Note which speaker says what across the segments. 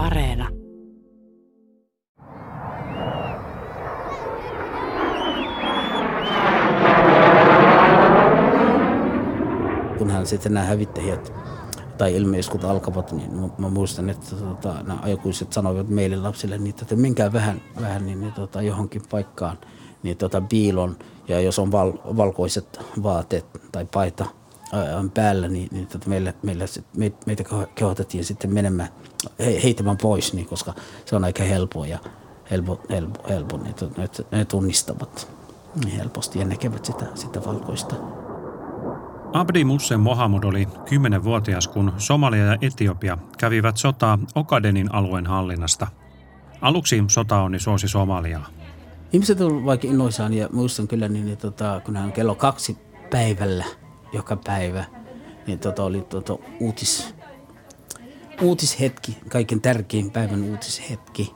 Speaker 1: Areena.
Speaker 2: Kunhan sitten nämä hävittäjät tai ilmeiskut alkavat, niin mä, muistan, että tota, nämä aikuiset sanoivat meille lapsille, niin, että menkää vähän, vähän niin, niin, tota, johonkin paikkaan niin, tota, piilon. Ja jos on val, valkoiset vaatteet tai paita ää, päällä, niin, niin tota, meille, meille, me, meitä kehotettiin sitten menemään heitämään pois, niin, koska se on aika helppoa ja helppo, helppo, helppo niin, tota, ne tunnistavat niin helposti ja näkevät sitä, sitä valkoista.
Speaker 3: Abdi Musse Mohamud oli 10-vuotias, kun Somalia ja Etiopia kävivät sotaa Okadenin alueen hallinnasta. Aluksi sota onni suosi Somaliaa.
Speaker 2: Ihmiset ovat vaikka innoissaan ja muistan kyllä, niin, niin tota, kun hän kello kaksi päivällä joka päivä, niin tota, oli tota, uutis, uutishetki, kaiken tärkein päivän uutishetki.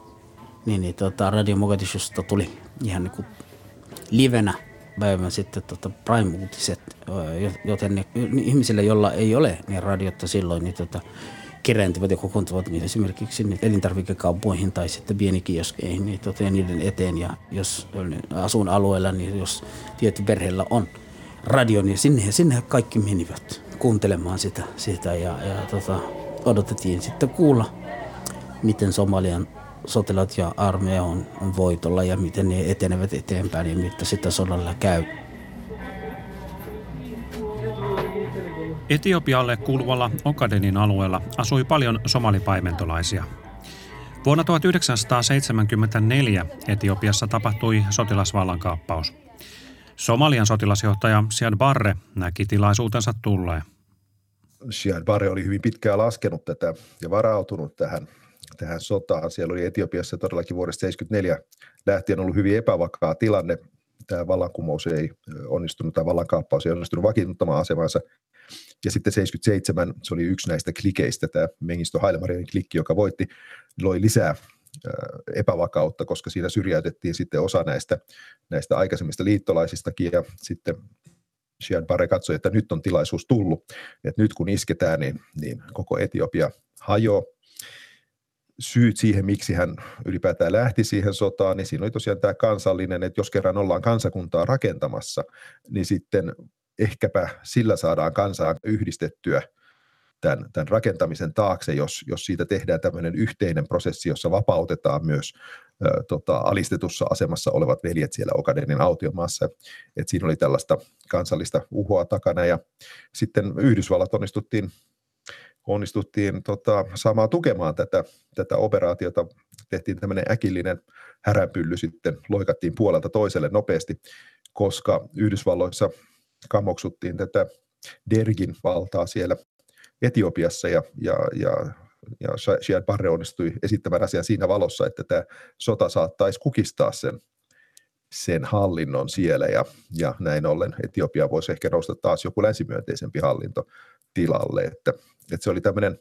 Speaker 2: Niin, niin tota, Radio Mogadishusta tuli ihan niin kuin livenä päivän sitten tota Prime-uutiset, joten ne, ihmisille, joilla ei ole niin radiota silloin, niin tota, kerääntyvät ja kokoontuvat niin esimerkiksi niin elintarvikekauppoihin tai sitten pienikioskeihin niin tota, niiden eteen. Ja jos asun alueella, niin jos tietty perheellä on radio, niin sinne, sinne kaikki menivät kuuntelemaan sitä, sitä ja, ja tota, odotettiin sitten kuulla, miten Somalian sotilaat ja armeija on, on voitolla ja miten ne etenevät eteenpäin ja mitä sitä sodalla käy.
Speaker 3: Etiopialle kuuluvalla Okadenin alueella asui paljon somalipaimentolaisia. Vuonna 1974 Etiopiassa tapahtui sotilasvallankaappaus. Somalian sotilasjohtaja Siad Barre näki tilaisuutensa tulleen.
Speaker 4: Siad Barre oli hyvin pitkään laskenut tätä ja varautunut tähän tähän sotaan. Siellä oli Etiopiassa todellakin vuodesta 1974 lähtien ollut hyvin epävakaa tilanne. Tämä vallankumous ei onnistunut, tai vallankaappaus ei onnistunut vakiinnuttamaan asemansa. Ja sitten 77, se oli yksi näistä klikeistä, tämä Mengisto Hailemarian klikki, joka voitti, loi lisää epävakautta, koska siinä syrjäytettiin sitten osa näistä, näistä aikaisemmista liittolaisistakin ja sitten Siad Barre katsoi, että nyt on tilaisuus tullut, että nyt kun isketään, niin, niin koko Etiopia hajoaa. Syyt siihen, miksi hän ylipäätään lähti siihen sotaan, niin siinä oli tosiaan tämä kansallinen, että jos kerran ollaan kansakuntaa rakentamassa, niin sitten ehkäpä sillä saadaan kansaa yhdistettyä tämän, tämän rakentamisen taakse, jos, jos siitä tehdään tämmöinen yhteinen prosessi, jossa vapautetaan myös ö, tota, alistetussa asemassa olevat veljet siellä Okadenin autiomaassa. Et siinä oli tällaista kansallista uhoa takana ja sitten Yhdysvallat onnistuttiin onnistuttiin tota, saamaan tukemaan tätä, tätä operaatiota. Tehtiin tämmöinen äkillinen häränpylly sitten, loikattiin puolelta toiselle nopeasti, koska Yhdysvalloissa kamoksuttiin tätä Dergin valtaa siellä Etiopiassa ja, ja, ja ja Shiad Barre onnistui esittämään asian siinä valossa, että tämä sota saattaisi kukistaa sen, sen hallinnon siellä ja, ja näin ollen Etiopia voisi ehkä nousta taas joku länsimyönteisempi hallinto tilalle, että, että se oli tämmöinen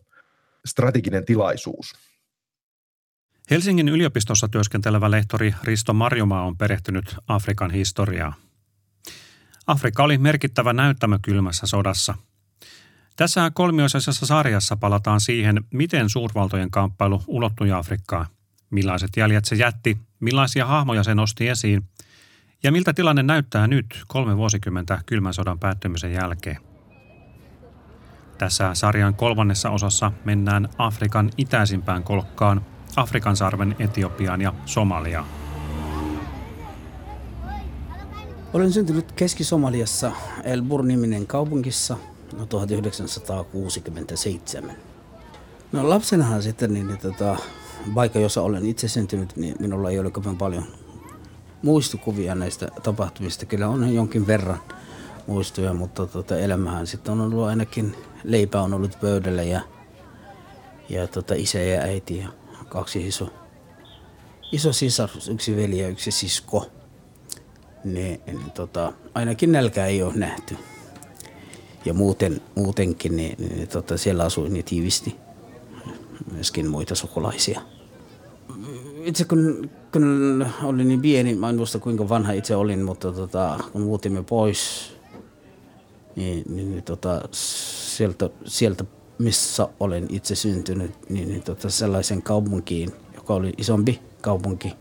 Speaker 4: strateginen tilaisuus.
Speaker 3: Helsingin yliopistossa työskentelevä lehtori Risto Marjomaa on perehtynyt Afrikan historiaa. Afrikka oli merkittävä näyttämö kylmässä sodassa. Tässä kolmiosaisessa sarjassa palataan siihen, miten suurvaltojen kamppailu ulottui Afrikkaan, millaiset jäljet se jätti, millaisia hahmoja se nosti esiin ja miltä tilanne näyttää nyt kolme vuosikymmentä kylmän sodan päättymisen jälkeen. Tässä sarjan kolmannessa osassa mennään Afrikan itäisimpään kolkkaan, Afrikan sarven Etiopiaan ja Somaliaan.
Speaker 2: Olen syntynyt Keski-Somaliassa El Bur-niminen kaupungissa no 1967. No lapsenahan sitten, niin, niin tota, vaikka jossa olen itse syntynyt, niin minulla ei ole kovin paljon muistikuvia näistä tapahtumista. Kyllä on jonkin verran muistoja, mutta tota, elämähän sitten on ollut ainakin leipä on ollut pöydällä ja, ja tota, isä ja äiti ja kaksi iso, iso sisarus, yksi veli ja yksi sisko. Niin, niin tota, ainakin nälkää ei ole nähty. Ja muuten, muutenkin niin, niin tota, siellä asui niin tiivisti myöskin muita sukulaisia. Itse kun, kun olin niin pieni, mä en muista kuinka vanha itse olin, mutta tota, kun muutimme pois, niin, niin, niin tota, sieltä, sieltä missä olen itse syntynyt, niin, niin tota sellaisen kaupunkiin, joka oli isompi kaupunki,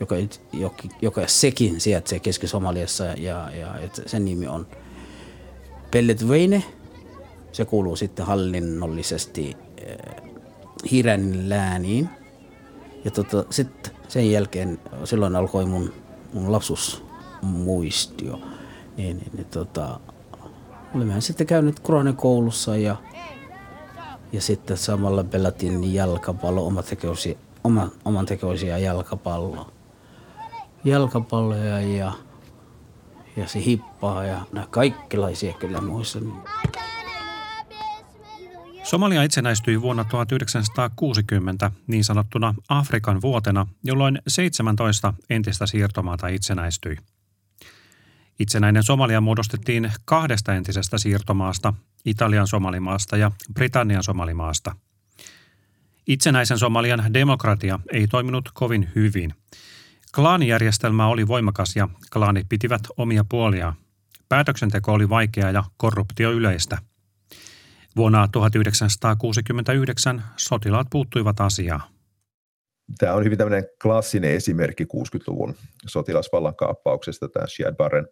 Speaker 2: joka, joka, joka sekin sijaitsee Keski-Somaliassa ja, ja, ja sen nimi on Pelletveine. Se kuuluu sitten hallinnollisesti äh, Hiränin lääniin. Ja tota, sitten sen jälkeen, silloin alkoi mun, mun lapsuusmuistio. Niin, niin, niin tota, olemme sitten käynyt koulussa ja, ja sitten samalla pelattiin jalkapallo, oma tekoisia, oma, oman tekoisia jalkapalloa. Jalkapalloja ja, ja se hippaa ja nämä kaikkilaisia kyllä muistan.
Speaker 3: Somalia itsenäistyi vuonna 1960 niin sanottuna Afrikan vuotena, jolloin 17 entistä siirtomaata itsenäistyi. Itsenäinen Somalia muodostettiin kahdesta entisestä siirtomaasta, Italian somalimaasta ja Britannian somalimaasta. Itsenäisen Somalian demokratia ei toiminut kovin hyvin. Klaanijärjestelmä oli voimakas ja klaanit pitivät omia puolia. Päätöksenteko oli vaikeaa ja korruptio yleistä – Vuonna 1969 sotilaat puuttuivat asiaan.
Speaker 4: Tämä on hyvin tämmöinen klassinen esimerkki 60-luvun sotilasvallan kaappauksesta, tämä Shiad Barren.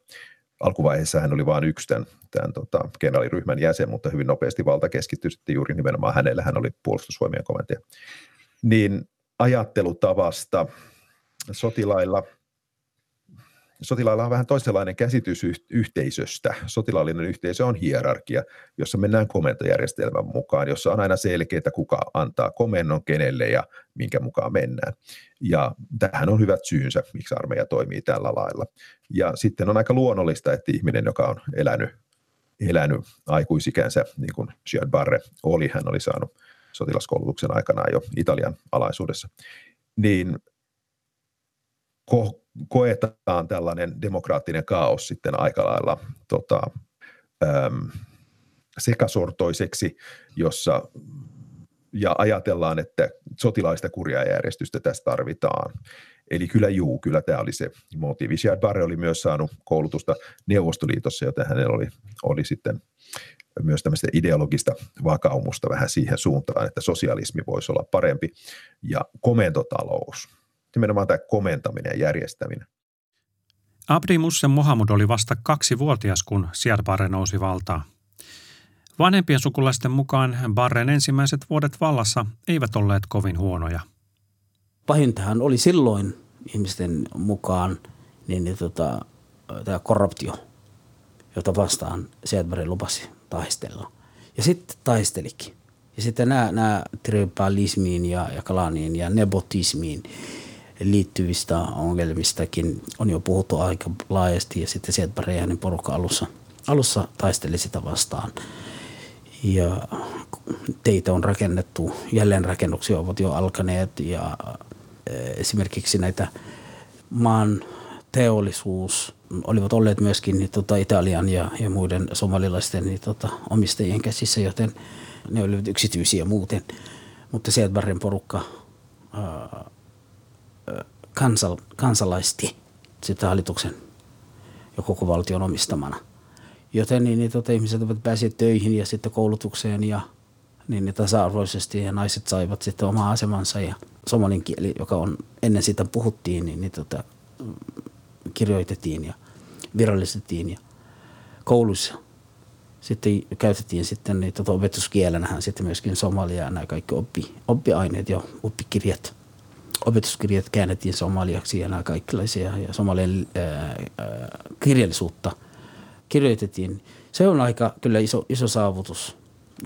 Speaker 4: Alkuvaiheessa hän oli vain yksi tämän, tämän tota, kenraaliryhmän jäsen, mutta hyvin nopeasti valta keskittyi sitten juuri nimenomaan hänelle. Hän oli puolustusvoimien komentaja. Niin ajattelutavasta sotilailla – sotilailla on vähän toisenlainen käsitys yhteisöstä. Sotilaallinen yhteisö on hierarkia, jossa mennään komentojärjestelmän mukaan, jossa on aina selkeää, kuka antaa komennon kenelle ja minkä mukaan mennään. Ja tähän on hyvät syynsä, miksi armeija toimii tällä lailla. Ja sitten on aika luonnollista, että ihminen, joka on elänyt, elänyt aikuisikänsä, niin kuin Giad Barre oli, hän oli saanut sotilaskoulutuksen aikanaan jo Italian alaisuudessa, niin ko- koetaan tällainen demokraattinen kaos sitten aika lailla tota, äm, sekasortoiseksi, jossa ja ajatellaan, että sotilaista kurjajärjestystä tässä tarvitaan. Eli kyllä juu, kyllä tämä oli se motiivi. Siad Barre oli myös saanut koulutusta Neuvostoliitossa, joten hänellä oli, oli sitten myös tämmöistä ideologista vakaumusta vähän siihen suuntaan, että sosialismi voisi olla parempi ja komentotalous – nimenomaan tämä komentaminen ja järjestäminen.
Speaker 3: Abdi Musse Mohamud oli vasta kaksi vuotias, kun Siad Barre nousi valtaan. Vanhempien sukulaisten mukaan Barren ensimmäiset vuodet vallassa eivät olleet kovin huonoja.
Speaker 2: Pahintahan oli silloin ihmisten mukaan niin, niin tota, tämä korruptio, jota vastaan Siad Barre lupasi taistella. Ja sitten taistelikin. Ja sitten nämä, nämä tribalismiin ja, ja kalaaniin ja nepotismiin – liittyvistä ongelmistakin on jo puhuttu aika laajasti ja sitten sieltä Parejanin porukka alussa, alussa taisteli sitä vastaan. Ja teitä on rakennettu, jälleenrakennuksia ovat jo alkaneet ja eh, esimerkiksi näitä maan teollisuus olivat olleet myöskin niin, tota, Italian ja, ja muiden somalilaisten niin, tota, omistajien käsissä, joten ne olivat yksityisiä muuten. Mutta sieltä Barren porukka ää, kansal, kansalaisti sitä hallituksen ja koko valtion omistamana. Joten niin, niin tota, ihmiset ovat päässeet töihin ja sitten koulutukseen ja niin, niin tasa-arvoisesti ja naiset saivat sitten oma asemansa ja somalin kieli, joka on ennen sitä puhuttiin, niin, niin tota, kirjoitettiin ja virallistettiin ja kouluissa sitten käytettiin sitten niin, tota, opetuskielenähän sitten myöskin somalia ja nämä kaikki oppi, oppiaineet ja oppikirjat – opetuskirjat käännettiin somaliaksi ja nämä kaikenlaisia ja somalien ää, kirjallisuutta kirjoitettiin. Se on aika kyllä iso, iso saavutus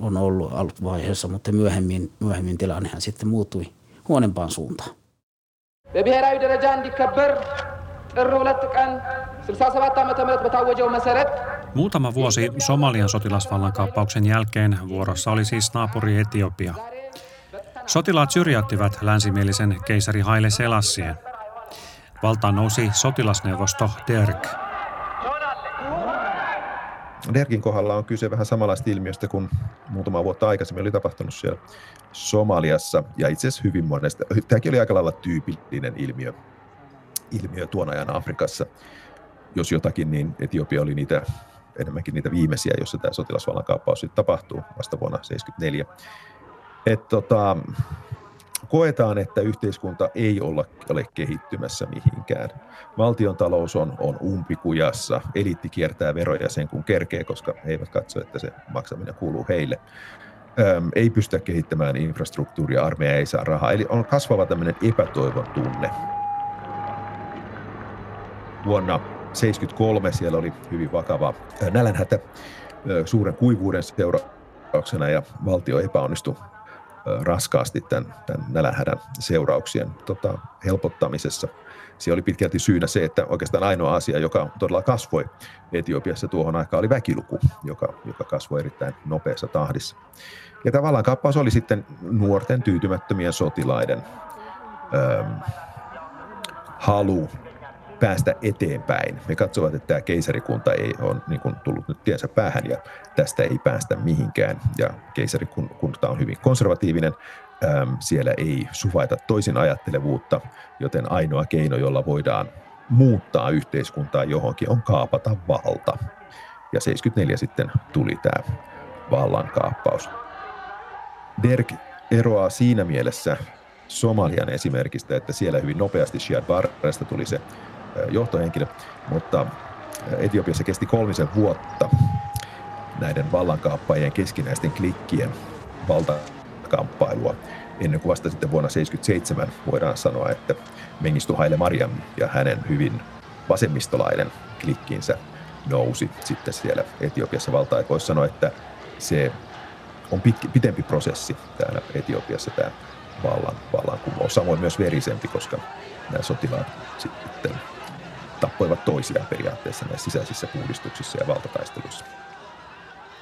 Speaker 2: on ollut alkuvaiheessa, mutta myöhemmin, myöhemmin tilannehan sitten muuttui huonempaan suuntaan. በብሔራዊ ደረጃ እንዲከበር ጥር ሁለት ቀን
Speaker 3: 67 Muutama vuosi Somalian sotilasvallankaappauksen jälkeen vuorossa oli siis naapuri Etiopia. Sotilaat syrjäyttivät länsimielisen keisari Haile Selassien. Valtaan nousi sotilasneuvosto Derg.
Speaker 4: Dergin kohdalla on kyse vähän samanlaista ilmiöstä kuin muutama vuotta aikaisemmin oli tapahtunut siellä Somaliassa. Ja itse asiassa hyvin monesta. Tämäkin oli aika lailla tyypillinen ilmiö, ilmiö tuon ajan Afrikassa. Jos jotakin, niin Etiopia oli niitä enemmänkin niitä viimeisiä, jossa tämä sotilasvallankaappaus sitten tapahtuu vasta vuonna 1974. Et tota, koetaan, että yhteiskunta ei olla, ole kehittymässä mihinkään. Valtion talous on, on umpikujassa, eliitti kiertää veroja sen kun kerkee, koska he eivät katso, että se maksaminen kuuluu heille. Öm, ei pystytä kehittämään infrastruktuuria, armeija ei saa rahaa. Eli on kasvava tämmöinen epätoivon tunne. Vuonna 1973 siellä oli hyvin vakava nälänhätä suuren kuivuuden seurauksena ja valtio epäonnistui raskaasti tämän, tämän nälänhädän seurauksien tota, helpottamisessa. Siellä oli pitkälti syynä se, että oikeastaan ainoa asia, joka todella kasvoi Etiopiassa tuohon aikaan, oli väkiluku, joka, joka kasvoi erittäin nopeassa tahdissa. Ja tavallaan kappaus oli sitten nuorten tyytymättömien sotilaiden ähm, halu päästä eteenpäin. Me katsovat, että tämä keisarikunta ei ole niin kuin tullut nyt tiensä päähän ja tästä ei päästä mihinkään. Ja keisarikunta on hyvin konservatiivinen, ähm, siellä ei suvaita toisin ajattelevuutta, joten ainoa keino, jolla voidaan muuttaa yhteiskuntaa johonkin, on kaapata valta. Ja 74 sitten tuli tämä vallankaappaus. Derk eroaa siinä mielessä Somalian esimerkistä, että siellä hyvin nopeasti Siad Barresta tuli se johtohenkilö, mutta Etiopiassa kesti kolmisen vuotta näiden vallankaappaajien keskinäisten klikkien valtakamppailua ennen kuin vasta sitten vuonna 1977 voidaan sanoa, että Mengistu Haile Mariam ja hänen hyvin vasemmistolainen klikkinsä nousi sitten siellä Etiopiassa valtaan. Voisi sanoa, että se on pitki, pitempi prosessi täällä Etiopiassa tämä vallan, vallankumous. Samoin myös verisempi, koska nämä sotilaat sitten tappoivat toisiaan periaatteessa näissä sisäisissä puhdistuksissa ja valtataisteluissa.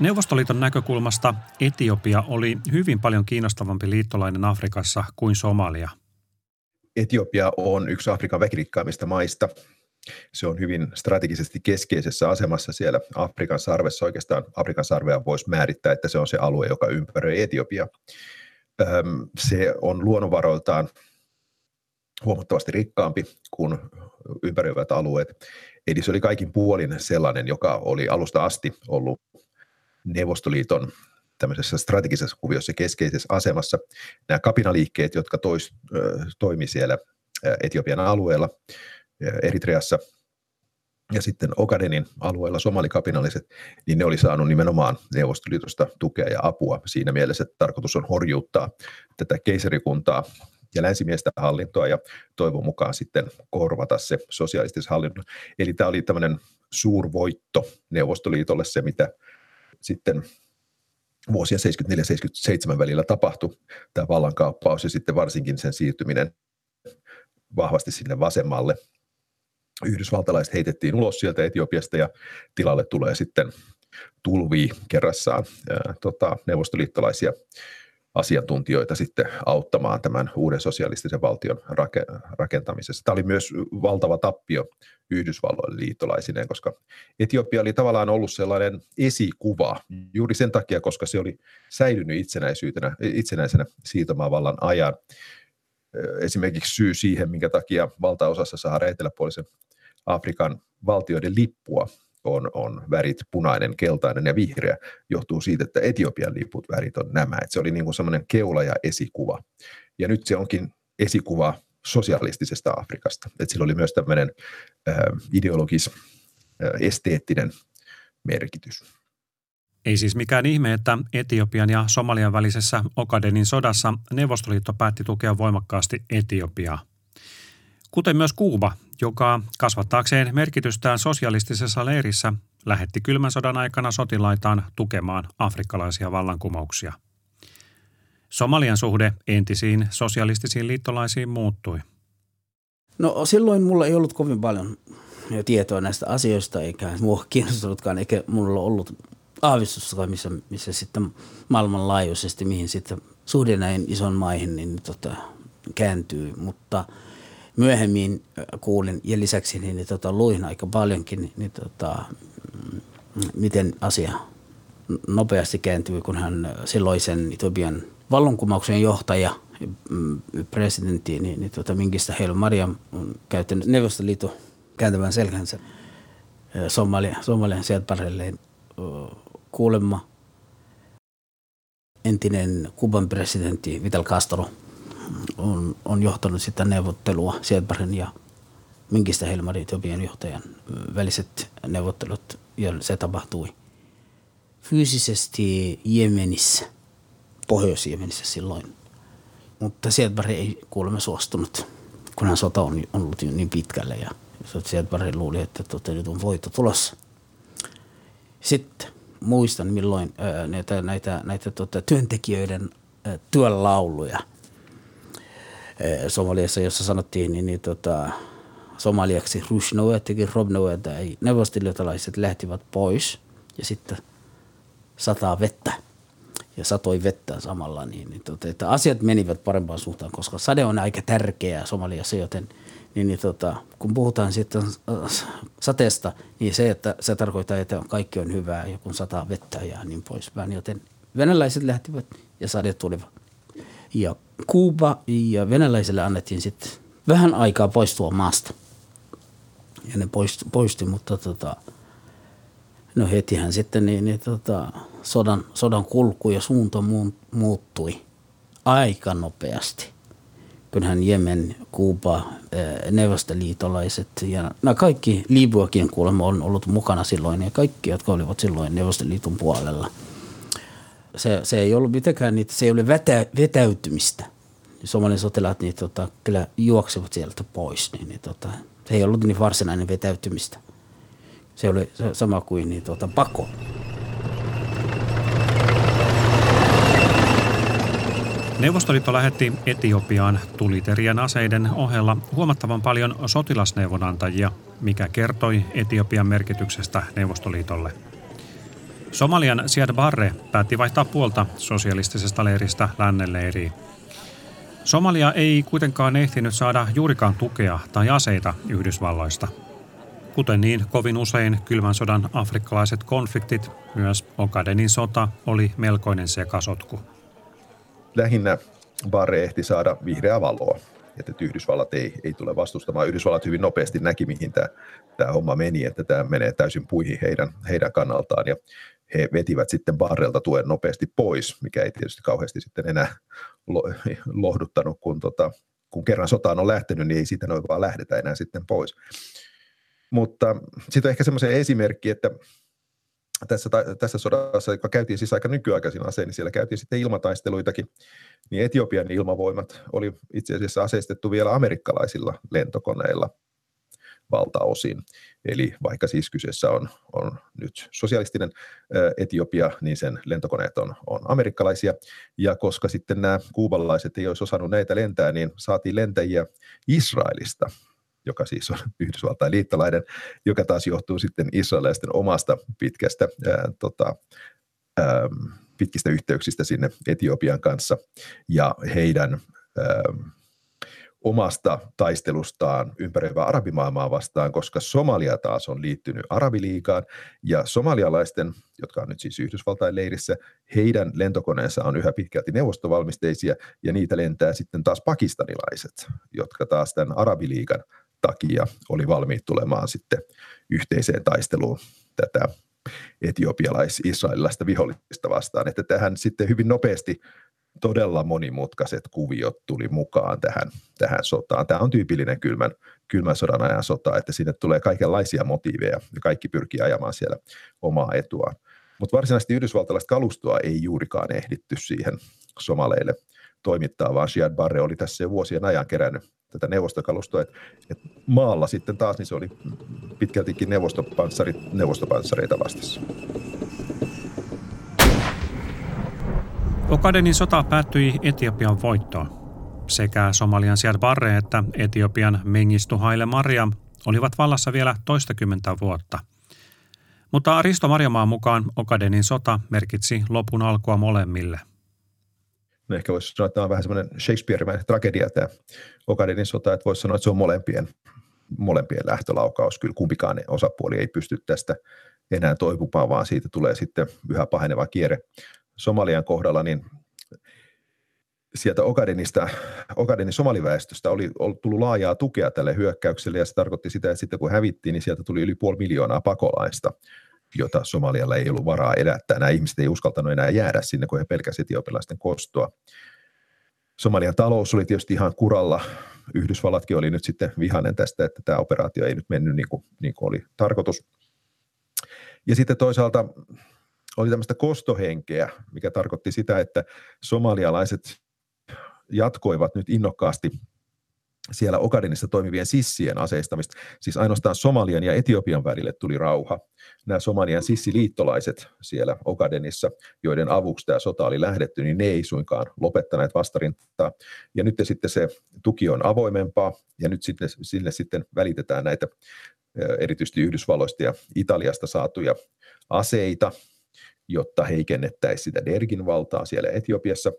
Speaker 3: Neuvostoliiton näkökulmasta Etiopia oli hyvin paljon kiinnostavampi liittolainen Afrikassa kuin Somalia.
Speaker 4: Etiopia on yksi Afrikan väkirikkaimmista maista. Se on hyvin strategisesti keskeisessä asemassa siellä Afrikan sarvessa. Oikeastaan Afrikan sarvea voisi määrittää, että se on se alue, joka ympäröi Etiopia. Se on luonnonvaroiltaan huomattavasti rikkaampi kuin ympäröivät alueet. Eli se oli kaikin puolin sellainen, joka oli alusta asti ollut Neuvostoliiton tämmöisessä strategisessa kuviossa keskeisessä asemassa. Nämä kapinaliikkeet, jotka tois, toimi siellä Etiopian alueella, Eritreassa ja sitten Okadenin alueella somalikapinalliset, niin ne oli saanut nimenomaan Neuvostoliitosta tukea ja apua siinä mielessä, että tarkoitus on horjuuttaa tätä keisarikuntaa ja länsimiestä hallintoa ja toivon mukaan sitten korvata se sosialistis hallinto. Eli tämä oli tämmöinen suurvoitto Neuvostoliitolle se, mitä sitten vuosien 74-77 välillä tapahtui tämä vallankaappaus ja sitten varsinkin sen siirtyminen vahvasti sinne vasemmalle. Yhdysvaltalaiset heitettiin ulos sieltä Etiopiasta ja tilalle tulee sitten tulvi kerrassaan ää, tota, neuvostoliittolaisia asiantuntijoita sitten auttamaan tämän uuden sosialistisen valtion rakentamisessa. Tämä oli myös valtava tappio Yhdysvalloille liittolaisineen, koska Etiopia oli tavallaan ollut sellainen esikuva juuri sen takia, koska se oli säilynyt itsenäisyytenä, itsenäisenä siirtomaavallan ajan. Esimerkiksi syy siihen, minkä takia valtaosassa Sahara eteläpuolisen Afrikan valtioiden lippua on, on värit punainen, keltainen ja vihreä, johtuu siitä, että Etiopian liput värit on nämä. Että se oli niin semmoinen keula ja esikuva. Ja nyt se onkin esikuva sosialistisesta Afrikasta. Että sillä oli myös tämmöinen äh, ideologis, äh, esteettinen merkitys.
Speaker 3: Ei siis mikään ihme, että Etiopian ja Somalian välisessä Okadenin sodassa Neuvostoliitto päätti tukea voimakkaasti Etiopiaa. Kuten myös Kuuba, joka kasvattaakseen merkitystään sosialistisessa leirissä lähetti kylmän sodan aikana sotilaitaan tukemaan afrikkalaisia vallankumouksia. Somalian suhde entisiin sosialistisiin liittolaisiin muuttui.
Speaker 2: No silloin mulla ei ollut kovin paljon tietoa näistä asioista, eikä mua kiinnostunutkaan, eikä mulla ollut aavistusta, missä, missä sitten maailmanlaajuisesti, mihin sitten suhde näin ison maihin niin, tota, kääntyy. Mutta – myöhemmin äh, kuulin ja lisäksi niin, niin tota, luin aika paljonkin, niin, niin tota, mm, miten asia nopeasti kääntyy, kun hän äh, silloisen Etiopian vallankumouksen johtaja, mm, presidentti, niin, niin tota, Minkistä Heilo Mariam on käyttänyt Neuvostoliiton kääntävän selkänsä. Somalia, Somalian sieltäparelleen kuulemma entinen Kuban presidentti Vital Castro on, on johtanut sitä neuvottelua Sielparin ja Minkistä Helmari Etiopian johtajan väliset neuvottelut ja se tapahtui fyysisesti Jemenissä, Pohjois-Jemenissä silloin. Mutta Sielpari ei kuulemma suostunut, kunhan sota on ollut niin pitkälle ja Sielpari luuli, että tuota, nyt on voitto tulossa. Sitten muistan milloin ää, näitä, näitä, näitä tuota, työntekijöiden ää, työlauluja – Somaliassa, jossa sanottiin niin, niin tota, somaliaksi Rushnowetikin Robnoweta, ei neuvostoliitalaiset lähtivät pois ja sitten sataa vettä ja satoi vettä samalla, niin, niin tota, että asiat menivät parempaan suuntaan, koska sade on aika tärkeää Somaliassa, joten niin, niin tota, kun puhutaan sitten äh, sateesta, niin se, että se tarkoittaa, että kaikki on hyvää ja kun sataa vettä ja niin poispäin, joten venäläiset lähtivät ja sade tulivat. Ja Kuuba ja venäläisille annettiin sitten vähän aikaa poistua maasta. Ja ne poisti, poisti mutta tota, no hetihän sitten niin, niin tota, sodan, sodan kulku ja suunta muuttui aika nopeasti. Kyllähän Jemen, Kuuba, neuvostoliitolaiset ja nämä kaikki Libuakin kuulemma on ollut mukana silloin ja kaikki, jotka olivat silloin Neuvostoliiton puolella. Se, se ei ollut mitenkään niitä, se ei ole vetä, vetäytymistä Somalian sotilaat niin tota, kyllä juoksevat sieltä pois, niin, niin tota, se ei ollut niin varsinainen vetäytymistä. Se oli sama kuin niin, tota, pako.
Speaker 3: Neuvostoliitto lähetti Etiopiaan tuliterian aseiden ohella huomattavan paljon sotilasneuvonantajia, mikä kertoi Etiopian merkityksestä Neuvostoliitolle. Somalian Siad Barre päätti vaihtaa puolta sosialistisesta leiristä lännenleiriin. Somalia ei kuitenkaan ehtinyt saada juurikaan tukea tai aseita Yhdysvalloista. Kuten niin kovin usein kylmän sodan afrikkalaiset konfliktit, myös Okadenin sota oli melkoinen sekasotku.
Speaker 4: Lähinnä Barre ehti saada vihreää valoa, että Yhdysvallat ei, ei tule vastustamaan. Yhdysvallat hyvin nopeasti näki, mihin tämä, tämä homma meni, että tämä menee täysin puihin heidän, heidän kannaltaan. Ja he vetivät sitten Barrelta tuen nopeasti pois, mikä ei tietysti kauheasti sitten enää lohduttanut, kun, tota, kun kerran sotaan on lähtenyt, niin ei siitä noin vaan lähdetä enää sitten pois. Mutta sitten on ehkä semmoisen esimerkki, että tässä, tässä sodassa, joka käytiin siis aika nykyaikaisin asein, niin siellä käytiin sitten ilmataisteluitakin, niin Etiopian ilmavoimat oli itse asiassa aseistettu vielä amerikkalaisilla lentokoneilla – valtaosin. Eli vaikka siis kyseessä on, on nyt sosialistinen Etiopia, niin sen lentokoneet on, on amerikkalaisia. Ja koska sitten nämä kuubalaiset ei olisi osannut näitä lentää, niin saatiin lentäjiä Israelista, joka siis on Yhdysvaltain liittolainen, joka taas johtuu sitten israelaisten omasta pitkästä ää, tota, ää, pitkistä yhteyksistä sinne Etiopian kanssa ja heidän ää, omasta taistelustaan ympäröivää arabimaailmaa vastaan, koska Somalia taas on liittynyt Arabiliikaan ja somalialaisten, jotka on nyt siis Yhdysvaltain leirissä, heidän lentokoneensa on yhä pitkälti neuvostovalmisteisia ja niitä lentää sitten taas pakistanilaiset, jotka taas tämän Arabiliikan takia oli valmiit tulemaan sitten yhteiseen taisteluun tätä etiopialais-israelilaista vihollista vastaan. Että tähän sitten hyvin nopeasti todella monimutkaiset kuviot tuli mukaan tähän, tähän sotaan. Tämä on tyypillinen kylmän, kylmän sodan ajan sota, että sinne tulee kaikenlaisia motiiveja ja kaikki pyrkii ajamaan siellä omaa etua. Mutta varsinaisesti yhdysvaltalaista kalustoa ei juurikaan ehditty siihen somaleille toimittaa, vaan Shiad Barre oli tässä jo vuosien ajan kerännyt tätä neuvostokalustoa. Et, et maalla sitten taas niin se oli pitkältikin neuvostopanssareita vastassa.
Speaker 3: Okadenin sota päättyi Etiopian voittoon. Sekä Somalian Siad Barre että Etiopian Mengistu Haile Mariam olivat vallassa vielä toistakymmentä vuotta. Mutta Risto Marjamaan mukaan Okadenin sota merkitsi lopun alkua molemmille.
Speaker 4: No ehkä voisi sanoa, että tämä on vähän semmoinen Shakespeare-mäinen tragedia tämä Okadenin sota, että voisi sanoa, että se on molempien, molempien lähtölaukaus. Kyllä kumpikaan osapuoli ei pysty tästä enää toipumaan, vaan siitä tulee sitten yhä paheneva kierre Somalian kohdalla, niin sieltä Ogadenista, Ogadenin somaliväestöstä oli, tullut laajaa tukea tälle hyökkäykselle ja se tarkoitti sitä, että sitten kun hävittiin, niin sieltä tuli yli puoli miljoonaa pakolaista, jota Somalialla ei ollut varaa elättää. Nämä ihmiset ei uskaltanut enää jäädä sinne, kun he pelkäsivät etiopilaisten kostoa. Somalian talous oli tietysti ihan kuralla. Yhdysvallatkin oli nyt sitten vihainen tästä, että tämä operaatio ei nyt mennyt niin kuin, niin kuin oli tarkoitus. Ja sitten toisaalta oli tämmöistä kostohenkeä, mikä tarkoitti sitä, että somalialaiset jatkoivat nyt innokkaasti siellä Ogadenissa toimivien sissien aseistamista. Siis ainoastaan Somalian ja Etiopian välille tuli rauha. Nämä Somalian sissiliittolaiset siellä Ogadenissa, joiden avuksi tämä sota oli lähdetty, niin ne ei suinkaan lopettaneet vastarintaa. Ja nyt sitten se tuki on avoimempaa, ja nyt sitten, sille sitten välitetään näitä erityisesti Yhdysvalloista ja Italiasta saatuja aseita, jotta heikennettäisiin sitä Dergin valtaa siellä Etiopiassa.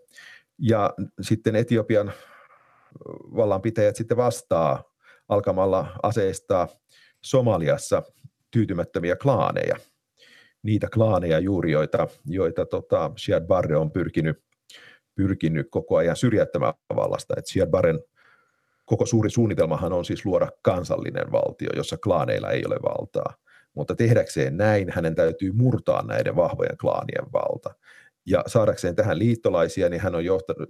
Speaker 4: Ja sitten Etiopian vallanpitäjät sitten vastaa alkamalla aseistaa Somaliassa tyytymättömiä klaaneja. Niitä klaaneja juuri, joita, joita tota, Siad Barre on pyrkinyt, pyrkinyt koko ajan syrjäyttämään vallasta. Et Siad Barren koko suuri suunnitelmahan on siis luoda kansallinen valtio, jossa klaaneilla ei ole valtaa. Mutta tehdäkseen näin hänen täytyy murtaa näiden vahvojen klaanien valta. Ja saadakseen tähän liittolaisia, niin hän on johtanut,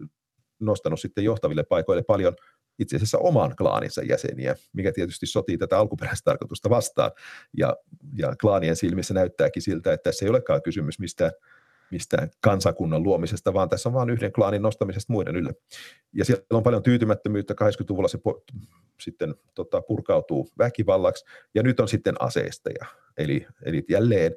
Speaker 4: nostanut sitten johtaville paikoille paljon itse asiassa oman klaaninsa jäseniä, mikä tietysti sotii tätä alkuperäistä tarkoitusta vastaan. Ja, ja klaanien silmissä näyttääkin siltä, että tässä ei olekaan kysymys mistään, mistään kansakunnan luomisesta, vaan tässä on vain yhden klaanin nostamisesta muiden ylle. Ja siellä on paljon tyytymättömyyttä, 80-luvulla se po, sitten tota, purkautuu väkivallaksi, ja nyt on sitten aseisteja. Eli, eli jälleen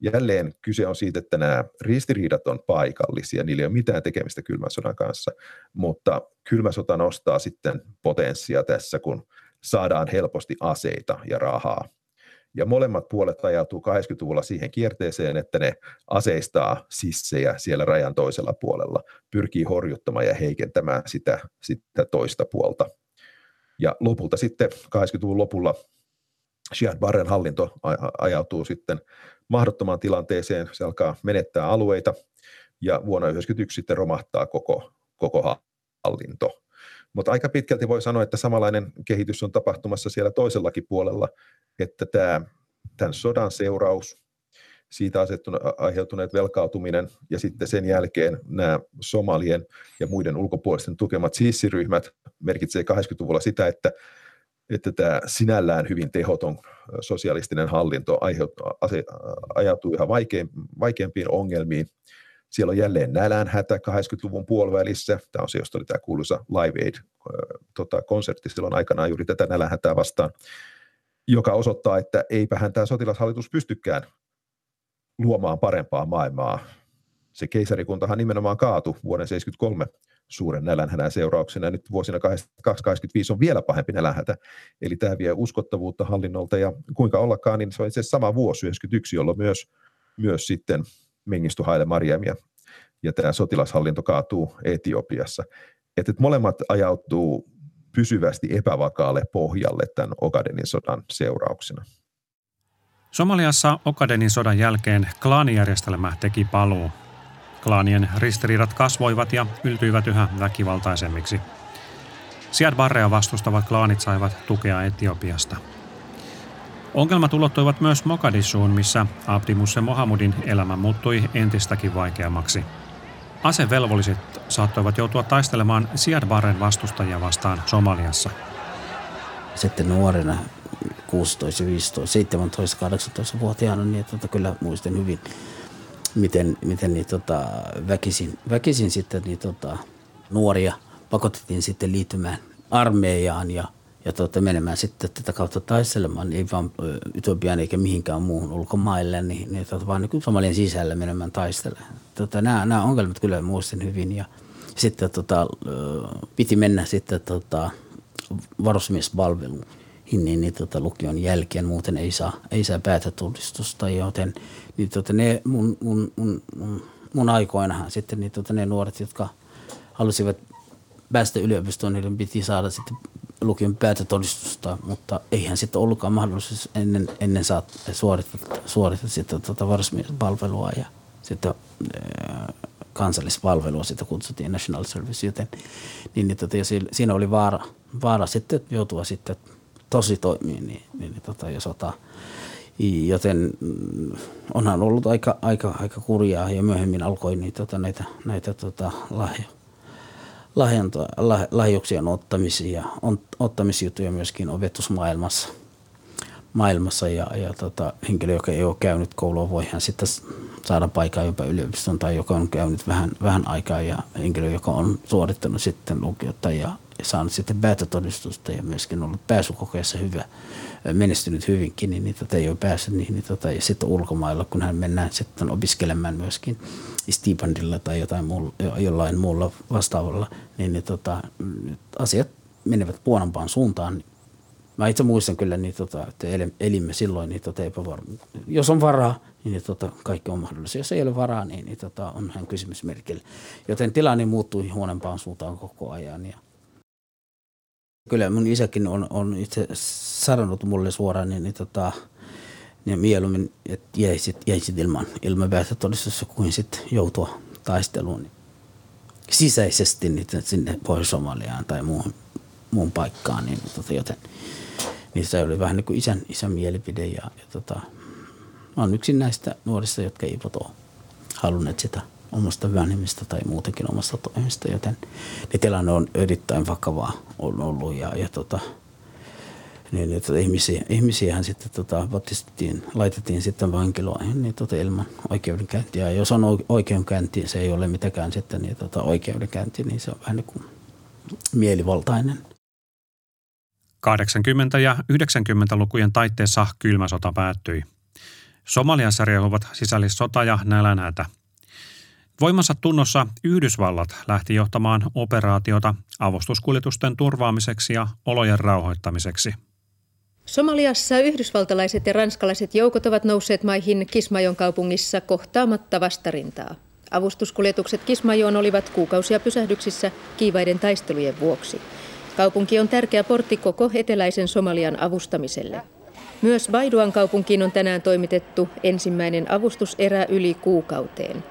Speaker 4: jälleen kyse on siitä, että nämä ristiriidat on paikallisia, niillä ei ole mitään tekemistä kylmän sodan kanssa, mutta kylmä sota nostaa sitten potenssia tässä, kun saadaan helposti aseita ja rahaa. Ja molemmat puolet ajautuu 80-luvulla siihen kierteeseen, että ne aseistaa sissejä siellä rajan toisella puolella, pyrkii horjuttamaan ja heikentämään sitä, sitä toista puolta. Ja lopulta sitten 80-luvun lopulla Siad Barren hallinto ajautuu sitten mahdottomaan tilanteeseen, se alkaa menettää alueita ja vuonna 1991 sitten romahtaa koko, koko hallinto. Mutta aika pitkälti voi sanoa, että samanlainen kehitys on tapahtumassa siellä toisellakin puolella, että tämä, tämän sodan seuraus, siitä aiheutuneet velkautuminen ja sitten sen jälkeen nämä somalien ja muiden ulkopuolisten tukemat sissiryhmät merkitsee 80-luvulla sitä, että että tämä sinällään hyvin tehoton sosialistinen hallinto ajautuu yhä vaikeampiin ongelmiin. Siellä on jälleen nälänhätä 80-luvun puolivälissä. Tämä on se, josta oli tämä kuuluisa Live Aid tota, silloin aikanaan juuri tätä nälänhätää vastaan, joka osoittaa, että eipähän tämä sotilashallitus pystykään luomaan parempaa maailmaa. Se keisarikuntahan nimenomaan kaatu vuoden 1973 suuren nälänhädän seurauksena. Nyt vuosina 2025 on vielä pahempi nälänhätä, eli tämä vie uskottavuutta hallinnolta, ja kuinka ollakaan, niin se on itse asiassa sama vuosi 1991, jolloin myös, myös sitten Mengistu Haile Mariam ja, ja tämä sotilashallinto kaatuu Etiopiassa. Että et molemmat ajautuu pysyvästi epävakaalle pohjalle tämän Ogadenin sodan seurauksena.
Speaker 3: Somaliassa Okadenin sodan jälkeen klaanijärjestelmä teki paluu Klaanien ristiriidat kasvoivat ja yltyivät yhä väkivaltaisemmiksi. Siad Barrea vastustavat klaanit saivat tukea Etiopiasta. Ongelmat ulottuivat myös Mogadishuun, missä Abdi Musse Mohamudin elämä muuttui entistäkin vaikeammaksi. Asevelvolliset saattoivat joutua taistelemaan Siad Barren vastustajia vastaan Somaliassa.
Speaker 2: Sitten nuorena 16, 15, 17, 18-vuotiaana, niin tota, kyllä muistan hyvin miten, miten niin, tota, väkisin, väkisin sitten niin, tota, nuoria pakotettiin sitten liittymään armeijaan ja, ja tota, menemään sitten tätä kautta taistelemaan, ei vaan Etiopiaan eikä mihinkään muuhun ulkomaille, niin, niin tota, vaan niin Somalian sisällä menemään taistelemaan. Tota, nämä, nämä ongelmat kyllä muistin hyvin ja sitten tota, piti mennä sitten tota, varusmiespalveluun niin, niin tota, lukion jälkeen, muuten ei saa, ei saa päätötodistusta, joten niin, tota, ne mun, mun, mun, mun, aikoinahan sitten niin, tota, ne nuoret, jotka halusivat päästä yliopistoon, niiden piti saada sitten lukion päätötodistusta, mutta eihän sitten ollutkaan mahdollisuus ennen, ennen saat suorittaa, suorittaa sitten tota palvelua ja sitten kansallispalvelua, sitä kutsuttiin National Service, joten niin, niin, tota, siinä oli vaara, vaara sitten joutua sitten tosi toimiin, niin, niin, niin tota, ja sota. Joten mm, onhan ollut aika, aika, aika kurjaa ja myöhemmin alkoi niin, tota, näitä, näitä tota, lahjo, lahjonta, lah, lahjuksien ottamisia, on, ottamisjuttuja myöskin opetusmaailmassa – maailmassa ja, ja tota, henkilö, joka ei ole käynyt koulua, voi hän sitten saada paikan jopa yliopiston tai joka on käynyt vähän, vähän aikaa ja henkilö, joka on suorittanut sitten lukiota ja, ja saanut sitten päätötodistusta ja myöskin ollut pääsykokeessa hyvä, menestynyt hyvinkin, niin niitä ei ole päässyt niihin. Niin tota, ja sitten ulkomailla, kun hän mennään sitten opiskelemaan myöskin stipendilla tai jotain muulla, jollain muulla vastaavalla, niin, niin tota, asiat menevät huonompaan suuntaan Mä itse muistan kyllä, niin tota, että elimme silloin niin tota epävarmuutta. Jos on varaa, niin tota, kaikki on mahdollista. Jos ei ole varaa, niin, niin tota, on hän kysymysmerkillä. Joten tilanne muuttui huonompaan suuntaan koko ajan. Ja kyllä mun isäkin on, on itse sanonut mulle suoraan, niin, niin, tota, niin mieluummin, että jäisit, jäisit ilman, ilman päästötodistusta kuin sitten joutua taisteluun sisäisesti niin sinne Pohjois-Somaliaan tai muuhun, muun paikkaan. Niin, tota, joten – niin se oli vähän niin kuin isän, isän mielipide ja, ja tota, mä olen yksin näistä nuorista, jotka eivät ole halunneet sitä omasta vanhemmista tai muutenkin omasta toimista, joten ne tilanne on erittäin vakavaa on ollut ja, ja tota, niin, niin tota, ihmisiä, ihmisiähän sitten tota, vatistettiin, laitettiin sitten vankiloihin niin tota, ilman oikeudenkäyntiä. Ja jos on oikeudenkäynti, se ei ole mitenkään sitten niin, tota, oikeudenkäynti, niin se on vähän niin kuin mielivaltainen.
Speaker 3: 80- ja 90-lukujen taitteessa kylmä sota päättyi. Somaliassa riehuvat sisällissota ja nälänhätä. Voimassa tunnossa Yhdysvallat lähti johtamaan operaatiota avustuskuljetusten turvaamiseksi ja olojen rauhoittamiseksi.
Speaker 1: Somaliassa yhdysvaltalaiset ja ranskalaiset joukot ovat nousseet maihin Kismajon kaupungissa kohtaamatta vastarintaa. Avustuskuljetukset Kismajoon olivat kuukausia pysähdyksissä kiivaiden taistelujen vuoksi. Kaupunki on tärkeä portti koko eteläisen Somalian avustamiselle. Myös Baiduan kaupunkiin on tänään toimitettu ensimmäinen avustuserä yli kuukauteen.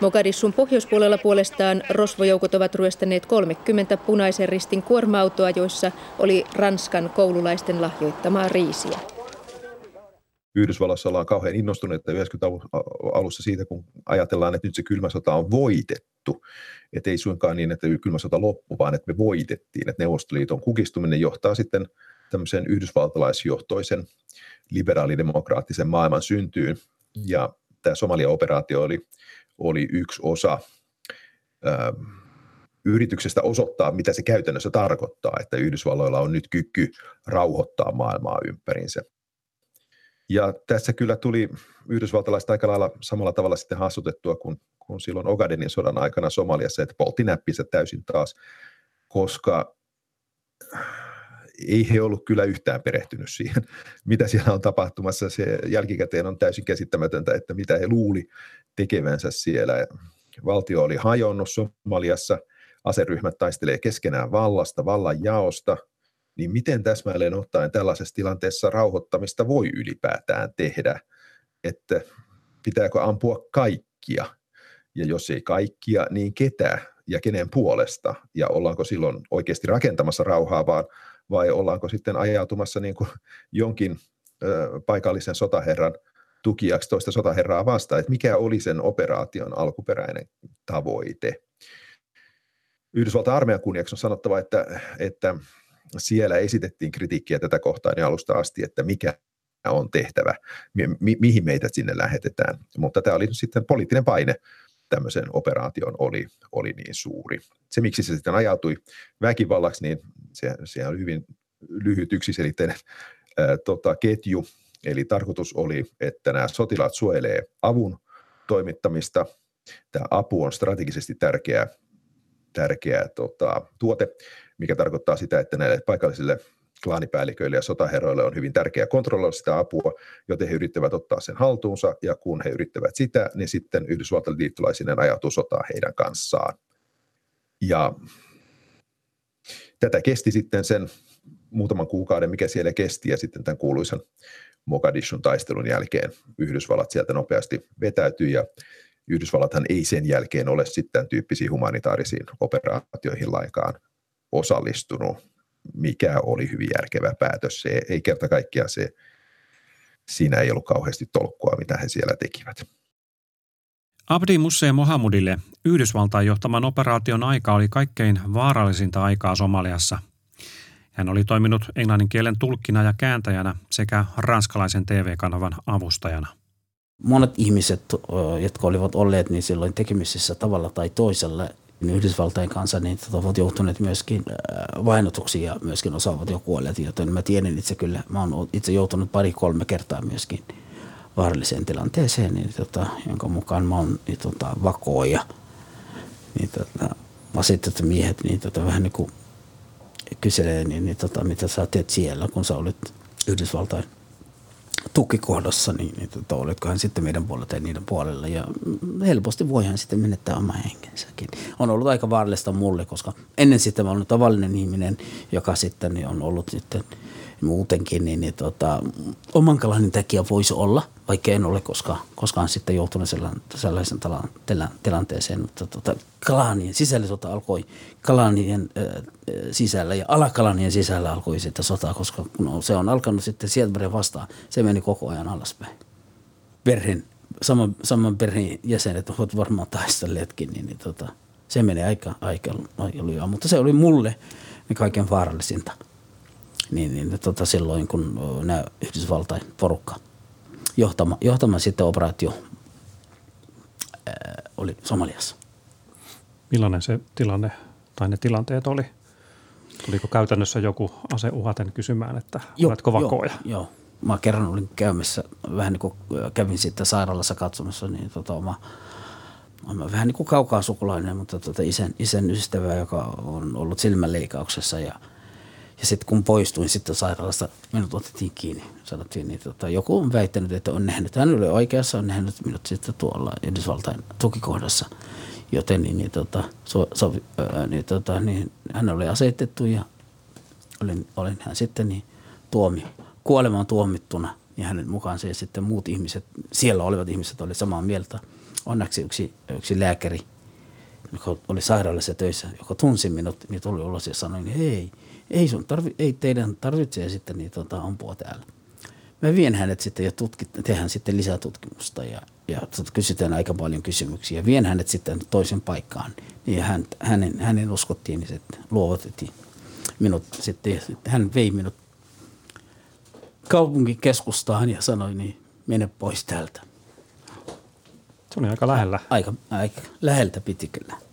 Speaker 1: Mogadissun pohjoispuolella puolestaan rosvojoukot ovat ryöstäneet 30 punaisen ristin kuorma-autoa, joissa oli Ranskan koululaisten lahjoittamaa riisiä.
Speaker 4: Yhdysvalloissa ollaan kauhean innostuneita 90 alussa siitä, kun ajatellaan, että nyt se kylmä sota on voitettu. Että ei suinkaan niin, että kylmä sota loppu, vaan että me voitettiin. Että Neuvostoliiton kukistuminen johtaa sitten tämmöisen yhdysvaltalaisjohtoisen liberaalidemokraattisen maailman syntyyn. Ja tämä Somalia-operaatio oli, oli yksi osa ää, yrityksestä osoittaa, mitä se käytännössä tarkoittaa, että Yhdysvalloilla on nyt kyky rauhoittaa maailmaa ympärinsä. Ja tässä kyllä tuli yhdysvaltalaiset aika lailla samalla tavalla sitten hassutettua kuin, kuin silloin Ogadenin sodan aikana Somaliassa, että poltti näppinsä täysin taas, koska ei he ollut kyllä yhtään perehtynyt siihen, mitä siellä on tapahtumassa. Se jälkikäteen on täysin käsittämätöntä, että mitä he luuli tekevänsä siellä. Valtio oli hajonnut Somaliassa, aseryhmät taistelee keskenään vallasta, vallan jaosta – niin miten täsmälleen ottaen tällaisessa tilanteessa rauhoittamista voi ylipäätään tehdä, että pitääkö ampua kaikkia, ja jos ei kaikkia, niin ketä ja kenen puolesta, ja ollaanko silloin oikeasti rakentamassa rauhaa, vaan, vai ollaanko sitten ajautumassa niin kuin jonkin ö, paikallisen sotaherran tukijaksi toista sotaherraa vastaan, että mikä oli sen operaation alkuperäinen tavoite. Yhdysvaltain armeijan kunniaksi on sanottava, että, että siellä esitettiin kritiikkiä tätä kohtaa niin alusta asti, että mikä on tehtävä, mi- mihin meitä sinne lähetetään. Mutta tämä oli sitten poliittinen paine tämmöisen operaation oli, oli niin suuri. Se, miksi se sitten ajautui väkivallaksi, niin se, se oli hyvin lyhyt yksiselitteinen ää, tota, ketju. Eli tarkoitus oli, että nämä sotilaat suojelee avun toimittamista. Tämä apu on strategisesti tärkeä, tärkeä tota, tuote mikä tarkoittaa sitä, että näille paikallisille klaanipäälliköille ja sotaherroille on hyvin tärkeää kontrolloida sitä apua, joten he yrittävät ottaa sen haltuunsa, ja kun he yrittävät sitä, niin sitten Yhdysvaltain liittolaisinen ajatuu sotaa heidän kanssaan. Ja tätä kesti sitten sen muutaman kuukauden, mikä siellä kesti, ja sitten tämän kuuluisan Mogadishun taistelun jälkeen Yhdysvallat sieltä nopeasti vetäytyi, ja Yhdysvallathan ei sen jälkeen ole sitten tyyppisiin humanitaarisiin operaatioihin lainkaan osallistunut, mikä oli hyvin järkevä päätös. Se ei kerta kaikkiaan se, siinä ei ollut kauheasti tolkkua, mitä he siellä tekivät.
Speaker 3: Abdi Musse Mohamudille Yhdysvaltain johtaman operaation aika oli kaikkein vaarallisinta aikaa Somaliassa. Hän oli toiminut englannin kielen tulkkina ja kääntäjänä sekä ranskalaisen TV-kanavan avustajana.
Speaker 2: Monet ihmiset, jotka olivat olleet niin silloin tekemisissä tavalla tai toisella Yhdysvaltain kanssa, niin tota, ovat joutuneet myöskin vainotuksi ja myöskin osaavat jo kuolleet, joten mä tiedän itse kyllä, mä oon itse joutunut pari-kolme kertaa myöskin – vaaralliseen tilanteeseen, niin tota, jonka mukaan mä oon niin tota, vakooja. Niin tota, asetettu miehet niin tota, vähän niin kuin kyselee, niin, niin tota, mitä sä teet siellä, kun sä olet Yhdysvaltain tukikohdassa, niin, niin tota, oletkohan sitten meidän puolella tai niiden puolella. Ja helposti voihan sitten menettää oma henkensäkin. On ollut aika vaarallista mulle, koska ennen sitten mä olen tavallinen ihminen, joka sitten on ollut sitten – muutenkin, niin, niin tota, oman kalanin takia voisi olla, vaikka en ole koskaan, koskaan sitten joutunut sellaisen, tilanteeseen, mutta tota, kalaanien sisällissota alkoi kalaanien äh, sisällä ja alakalanien sisällä alkoi sitten sota, koska no, se on alkanut sitten sieltä vastaan, se meni koko ajan alaspäin. Perheen, saman, saman perheen jäsenet ovat varmaan taistelleetkin, niin, niin tota, se menee aika, aika, aika lujaa, mutta se oli mulle niin kaiken vaarallisinta – niin, niin tota silloin kun nämä Yhdysvaltain porukka johtama, johtama sitten operaatio ää, oli Somaliassa.
Speaker 3: Millainen se tilanne tai ne tilanteet oli? Tuliko käytännössä joku ase uhaten kysymään, että jo, oletko vakooja?
Speaker 2: Joo, joo. Mä kerran olin käymässä, vähän niin kuin kävin sitten sairaalassa katsomassa, niin tota oma, oma vähän niin kuin kaukaa sukulainen, mutta tota isän, isän ystävä, joka on ollut silmänleikkauksessa ja – ja sitten kun poistuin sitten sairaalasta, minut otettiin kiinni. Sanottiin, niin tota, joku on väittänyt, että on nähnyt, hän oli oikeassa, on nähnyt minut sitten tuolla Yhdysvaltain tukikohdassa. Joten niin, niin, tota, so, so, ää, niin, tota, niin, hän oli asetettu ja olin, olin hän sitten niin, tuomi, kuolemaan tuomittuna. Ja hänen mukaan se sitten muut ihmiset, siellä olevat ihmiset oli samaa mieltä. Onneksi yksi, yksi lääkäri, joka oli sairaalassa töissä, joka tunsi minut, niin tuli ulos ja sanoi, niin hei, ei, sun tarvi, ei teidän tarvitse sitten niin, tota, ampua täällä. Mä vien hänet sitten ja tutkit, tehdään sitten lisää tutkimusta ja, ja kysytään aika paljon kysymyksiä. Vien hänet sitten toisen paikkaan. Niin hän, hänen, hänen uskottiin, niin sitten luovutettiin minut sitten. Hän vei minut kaupunkikeskustaan ja sanoi, niin mene pois täältä.
Speaker 3: Se oli aika lähellä.
Speaker 2: Aika, aika läheltä piti kyllä.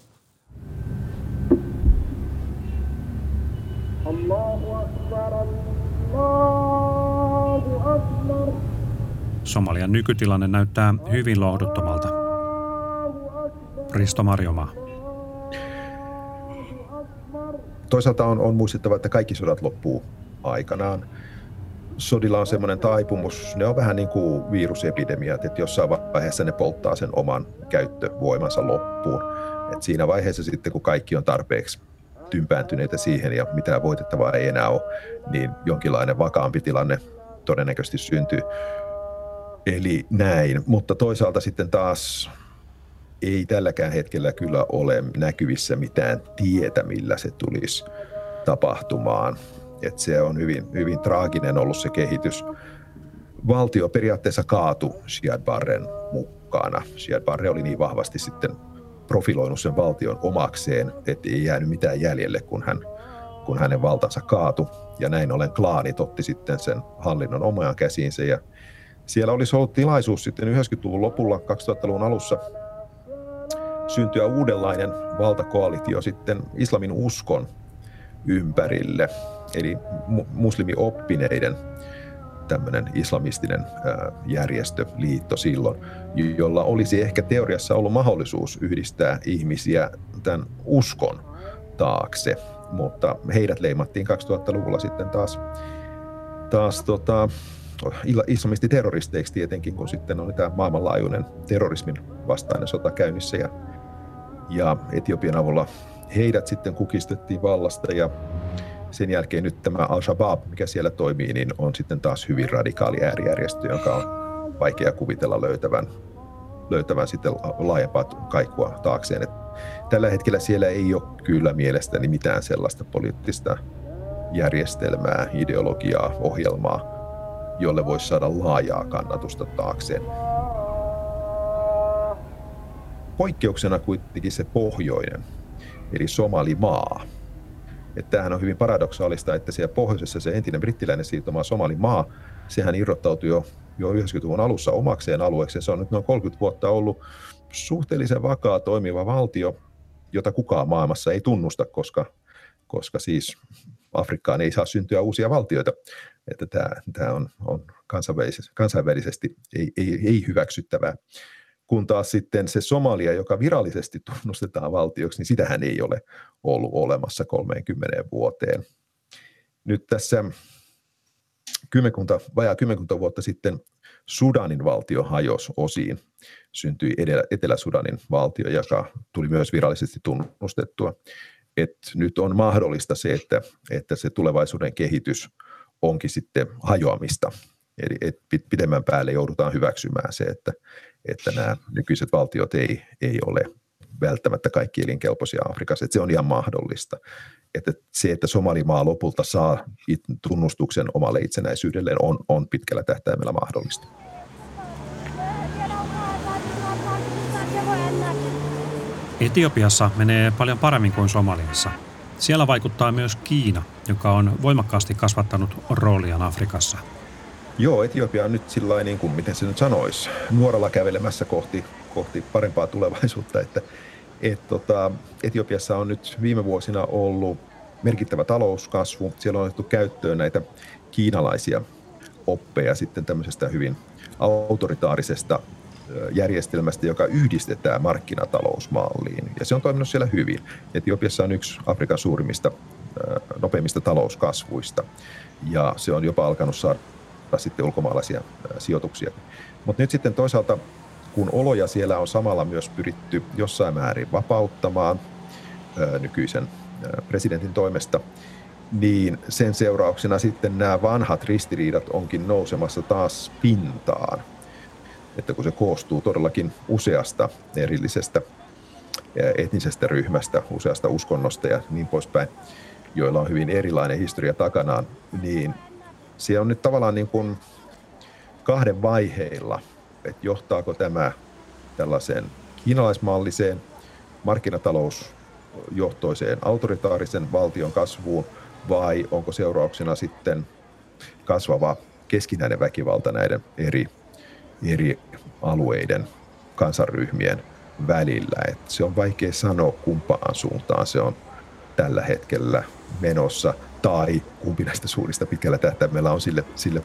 Speaker 3: Somalian nykytilanne näyttää hyvin lohduttomalta. Risto Marjomaa.
Speaker 4: Toisaalta on, on muistettava, että kaikki sodat loppuu aikanaan. Sodilla on semmoinen taipumus, ne on vähän niin kuin virusepidemiat, että jossain vaiheessa ne polttaa sen oman käyttövoimansa loppuun. Et siinä vaiheessa sitten, kun kaikki on tarpeeksi tympääntyneitä siihen ja mitään voitettavaa ei enää ole, niin jonkinlainen vakaampi tilanne todennäköisesti syntyy. Eli näin, mutta toisaalta sitten taas ei tälläkään hetkellä kyllä ole näkyvissä mitään tietä, millä se tulisi tapahtumaan. Et se on hyvin, hyvin traaginen ollut se kehitys. Valtio periaatteessa kaatu Siad Barren mukana. Siad Barre oli niin vahvasti sitten profiloinut sen valtion omakseen, että ei jäänyt mitään jäljelle, kun, hän, kun hänen valtansa kaatu. Ja näin ollen klaanit otti sitten sen hallinnon omaan käsiinsä. Ja siellä olisi ollut tilaisuus sitten 90-luvun lopulla, 2000-luvun alussa syntyä uudenlainen valtakoalitio sitten islamin uskon ympärille, eli muslimioppineiden tämmöinen islamistinen järjestö, liitto silloin, jolla olisi ehkä teoriassa ollut mahdollisuus yhdistää ihmisiä tämän uskon taakse, mutta heidät leimattiin 2000-luvulla sitten taas, taas tota, islamistiterroristeiksi tietenkin, kun sitten oli tämä maailmanlaajuinen terrorismin vastainen sota käynnissä. Ja, ja Etiopian avulla heidät sitten kukistettiin vallasta ja sen jälkeen nyt tämä Al-Shabaab, mikä siellä toimii, niin on sitten taas hyvin radikaali äärijärjestö, joka on vaikea kuvitella löytävän löytämään sitten laajempaa kaikua taakseen. Et tällä hetkellä siellä ei ole kyllä mielestäni mitään sellaista poliittista järjestelmää, ideologiaa, ohjelmaa, jolle voisi saada laajaa kannatusta taakseen. Poikkeuksena kuitenkin se pohjoinen, eli Somalimaa. Että tämähän on hyvin paradoksaalista, että siellä pohjoisessa se entinen brittiläinen siirtomaa Somalimaa, sehän irrottautui jo, jo 90-luvun alussa omakseen alueeksi. Se on nyt noin 30 vuotta ollut suhteellisen vakaa toimiva valtio, jota kukaan maailmassa ei tunnusta, koska, koska siis Afrikkaan ei saa syntyä uusia valtioita. Että tämä, tämä on, on kansainvälisesti, kansainvälisesti ei, ei, ei hyväksyttävää. Kun taas sitten se Somalia, joka virallisesti tunnustetaan valtioksi, niin sitähän ei ole ollut olemassa 30 vuoteen. Nyt tässä kymmenkunta, vajaa kymmenkunta vuotta sitten Sudanin valtio hajosi osiin. Syntyi Etelä-Sudanin valtio, joka tuli myös virallisesti tunnustettua. Et nyt on mahdollista se, että, että se tulevaisuuden kehitys onkin sitten hajoamista. Eli et pidemmän päälle joudutaan hyväksymään se, että, että nämä nykyiset valtiot ei, ei ole välttämättä kaikki elinkelpoisia Afrikassa, että se on ihan mahdollista. Että se, että Somalimaa lopulta saa tunnustuksen omalle itsenäisyydelleen, on, on pitkällä tähtäimellä mahdollista.
Speaker 3: Etiopiassa menee paljon paremmin kuin Somaliassa. Siellä vaikuttaa myös Kiina, joka on voimakkaasti kasvattanut rooliaan Afrikassa –
Speaker 4: Joo, Etiopia on nyt sillä niin kuin, miten se nyt sanoisi, nuoralla kävelemässä kohti, kohti parempaa tulevaisuutta, että et, tota, Etiopiassa on nyt viime vuosina ollut merkittävä talouskasvu. Siellä on otettu käyttöön näitä kiinalaisia oppeja sitten tämmöisestä hyvin autoritaarisesta järjestelmästä, joka yhdistetään markkinatalousmalliin. Ja se on toiminut siellä hyvin. Etiopiassa on yksi Afrikan suurimmista, nopeimmista talouskasvuista. Ja se on jopa alkanut saada sitten ulkomaalaisia sijoituksia. Mutta nyt sitten toisaalta, kun oloja siellä on samalla myös pyritty jossain määrin vapauttamaan nykyisen presidentin toimesta, niin sen seurauksena sitten nämä vanhat ristiriidat onkin nousemassa taas pintaan. Että kun se koostuu todellakin useasta erillisestä etnisestä ryhmästä, useasta uskonnosta ja niin poispäin, joilla on hyvin erilainen historia takanaan, niin siellä on nyt tavallaan niin kuin kahden vaiheilla, että johtaako tämä tällaiseen kiinalaismalliseen markkinatalousjohtoiseen autoritaarisen valtion kasvuun vai onko seurauksena sitten kasvava keskinäinen väkivalta näiden eri, eri alueiden kansanryhmien välillä. Et se on vaikea sanoa kumpaan suuntaan se on tällä hetkellä menossa tai kumpi näistä suurista pitkällä tähtäimellä on sille, sille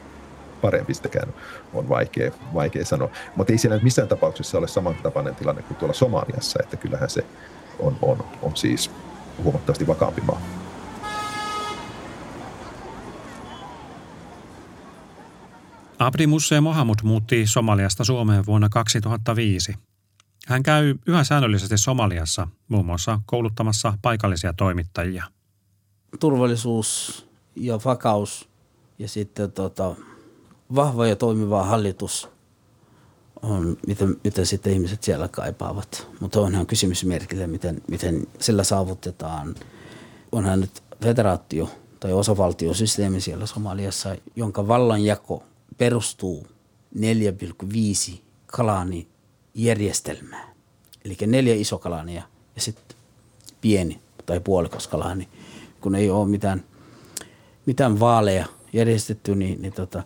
Speaker 4: parempi, sitäkään on vaikea, vaikea sanoa. Mutta ei siellä missään tapauksessa ole samantapainen tilanne kuin tuolla Somaliassa, että kyllähän se on, on, on siis huomattavasti vakaampi maa.
Speaker 3: Abdi Musse Mohamud muutti Somaliasta Suomeen vuonna 2005. Hän käy yhä säännöllisesti Somaliassa, muun muassa kouluttamassa paikallisia toimittajia –
Speaker 2: turvallisuus ja vakaus ja sitten tota, vahva ja toimiva hallitus on, mitä, mitä sitten ihmiset siellä kaipaavat. Mutta onhan kysymysmerkillä, miten, miten sillä saavutetaan. Onhan nyt federaatio tai osavaltiosysteemi siellä Somaliassa, jonka vallanjako perustuu 4,5 kalaani järjestelmään. Eli neljä isokalania ja sitten pieni tai puolikas kalaani – kun ei ole mitään, mitään vaaleja järjestetty, niin, niin tota,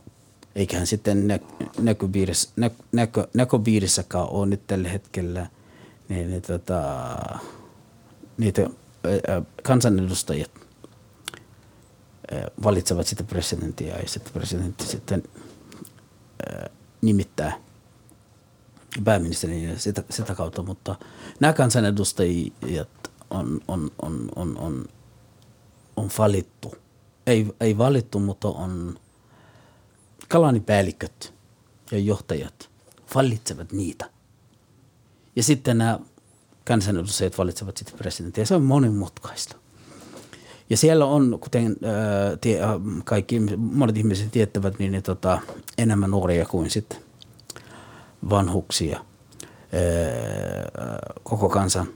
Speaker 2: eiköhän sitten nä, näköpiirissä, nä, näkö, näköpiirissäkään ole nyt tällä hetkellä niin, niin tota, niitä ää, kansanedustajat ää, valitsevat sitten presidenttiä ja sitten presidentti sitten ää, nimittää pääministerin ja sitä, sitä kautta, mutta nämä kansanedustajat on, on, on, on, on on valittu. Ei, ei valittu, mutta on kalanipäälliköt ja johtajat valitsevat niitä. Ja sitten nämä kansanedustajat valitsevat sitten presidenttiä. Se on monimutkaista. Ja siellä on, kuten ää, tie, kaikki monet ihmiset tietävät, niin, niin tota, enemmän nuoria kuin sitten vanhuksia. koko kansan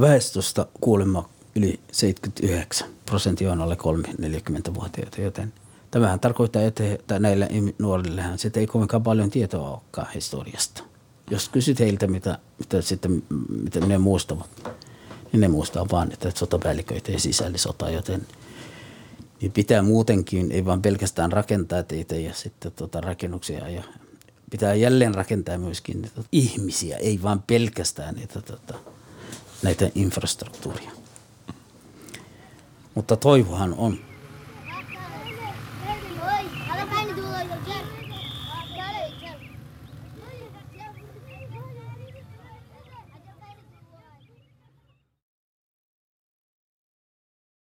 Speaker 2: väestöstä kuulemma yli 79 prosenttia on alle 3-40-vuotiaita, joten tämähän tarkoittaa, että näillä nuorillehan sitten ei kovinkaan paljon tietoa olekaan historiasta. Jos kysyt heiltä, mitä, mitä, sitten, mitä ne muistavat, niin ne muistaa vaan, että sotapäälliköitä ei sisällissota, joten niin pitää muutenkin, ei vaan pelkästään rakentaa teitä ja sitten tota rakennuksia ja pitää jälleen rakentaa myöskin ihmisiä, ei vaan pelkästään niitä, tota, näitä infrastruktuuria. Mutta toivohan on,